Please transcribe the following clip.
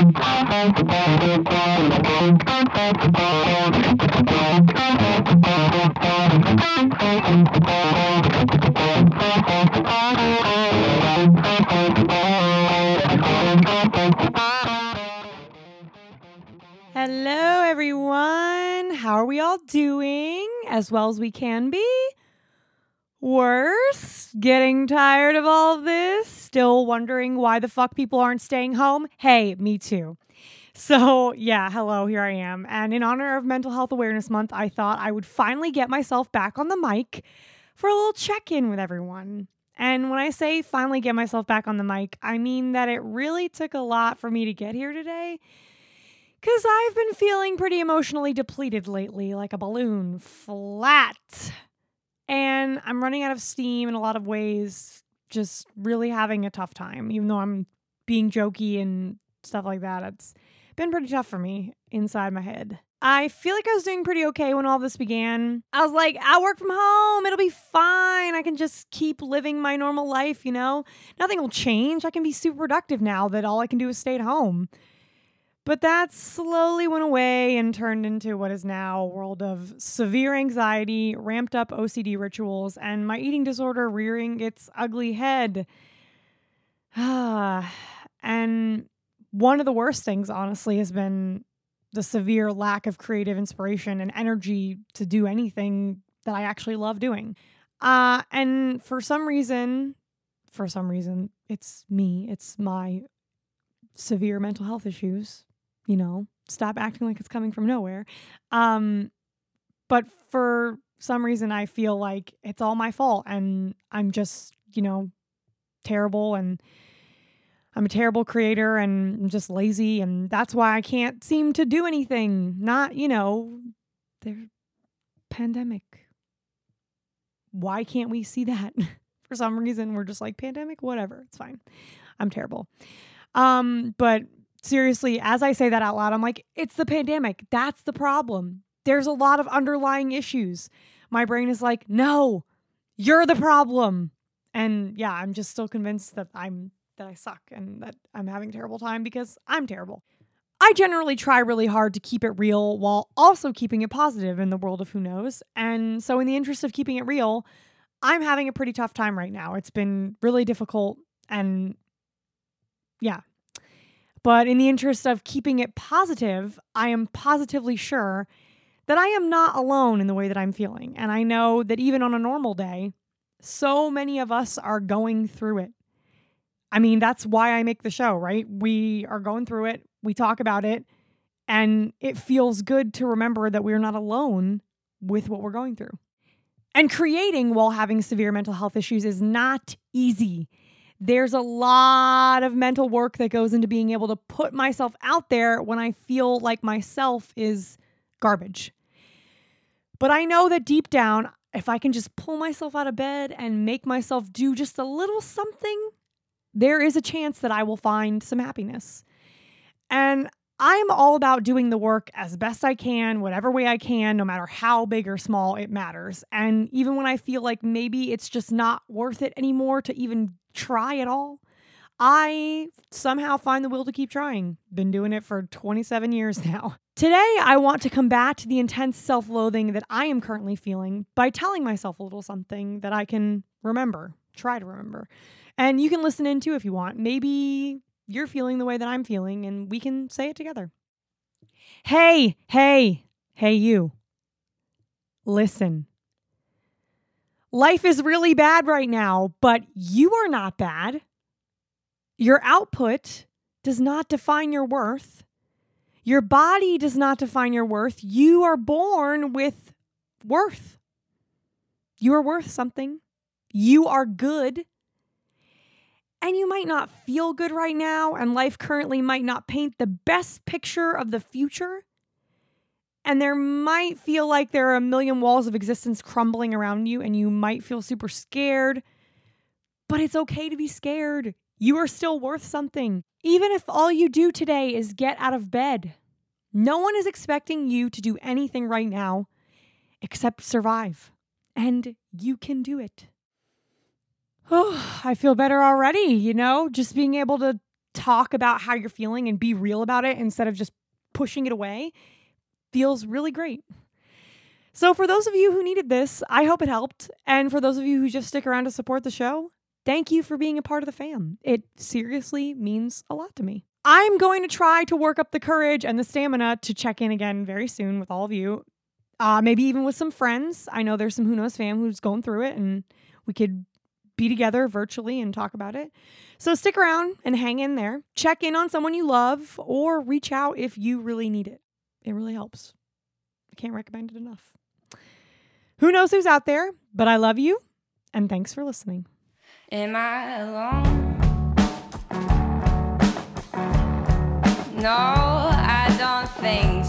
Hello, everyone. How are we all doing? As well as we can be? Worse? Getting tired of all this? Still wondering why the fuck people aren't staying home? Hey, me too. So, yeah, hello, here I am. And in honor of Mental Health Awareness Month, I thought I would finally get myself back on the mic for a little check in with everyone. And when I say finally get myself back on the mic, I mean that it really took a lot for me to get here today because I've been feeling pretty emotionally depleted lately, like a balloon, flat. And I'm running out of steam in a lot of ways, just really having a tough time, even though I'm being jokey and stuff like that. It's been pretty tough for me inside my head. I feel like I was doing pretty okay when all this began. I was like, I'll work from home. It'll be fine. I can just keep living my normal life, you know? Nothing will change. I can be super productive now that all I can do is stay at home. But that slowly went away and turned into what is now a world of severe anxiety, ramped up OCD rituals, and my eating disorder rearing its ugly head. and one of the worst things, honestly, has been the severe lack of creative inspiration and energy to do anything that I actually love doing. Uh, and for some reason, for some reason, it's me, it's my severe mental health issues you know, stop acting like it's coming from nowhere. Um, but for some reason, I feel like it's all my fault and I'm just, you know, terrible and I'm a terrible creator and I'm just lazy and that's why I can't seem to do anything. Not, you know, the pandemic. Why can't we see that? For some reason we're just like pandemic, whatever, it's fine. I'm terrible. Um, but seriously, as I say that out loud, I'm like, it's the pandemic. That's the problem. There's a lot of underlying issues. My brain is like, no, you're the problem. And yeah, I'm just still convinced that I'm that I suck and that I'm having a terrible time because I'm terrible. I generally try really hard to keep it real while also keeping it positive in the world of who knows. And so in the interest of keeping it real, I'm having a pretty tough time right now. It's been really difficult and yeah, but in the interest of keeping it positive, I am positively sure that I am not alone in the way that I'm feeling. And I know that even on a normal day, so many of us are going through it. I mean, that's why I make the show, right? We are going through it, we talk about it, and it feels good to remember that we're not alone with what we're going through. And creating while having severe mental health issues is not easy there's a lot of mental work that goes into being able to put myself out there when I feel like myself is garbage. But I know that deep down, if I can just pull myself out of bed and make myself do just a little something, there is a chance that I will find some happiness. And I'm all about doing the work as best I can, whatever way I can, no matter how big or small it matters. And even when I feel like maybe it's just not worth it anymore to even try at all, I somehow find the will to keep trying. Been doing it for 27 years now. Today, I want to combat the intense self loathing that I am currently feeling by telling myself a little something that I can remember, try to remember. And you can listen in too if you want. Maybe you're feeling the way that I'm feeling, and we can say it together. Hey, hey, hey, you. Listen. Life is really bad right now, but you are not bad. Your output does not define your worth. Your body does not define your worth. You are born with worth. You are worth something. You are good and you might not feel good right now, and life currently might not paint the best picture of the future. And there might feel like there are a million walls of existence crumbling around you, and you might feel super scared. But it's okay to be scared. You are still worth something. Even if all you do today is get out of bed, no one is expecting you to do anything right now except survive. And you can do it oh, I feel better already, you know, just being able to talk about how you're feeling and be real about it instead of just pushing it away feels really great. So, for those of you who needed this, I hope it helped. And for those of you who just stick around to support the show, thank you for being a part of the fam. It seriously means a lot to me. I'm going to try to work up the courage and the stamina to check in again very soon with all of you. Uh, maybe even with some friends. I know there's some Who Knows fam who's going through it, and we could be together virtually and talk about it. So stick around and hang in there. Check in on someone you love or reach out if you really need it. It really helps. I can't recommend it enough. Who knows who's out there, but I love you and thanks for listening. Am I alone? No, I don't think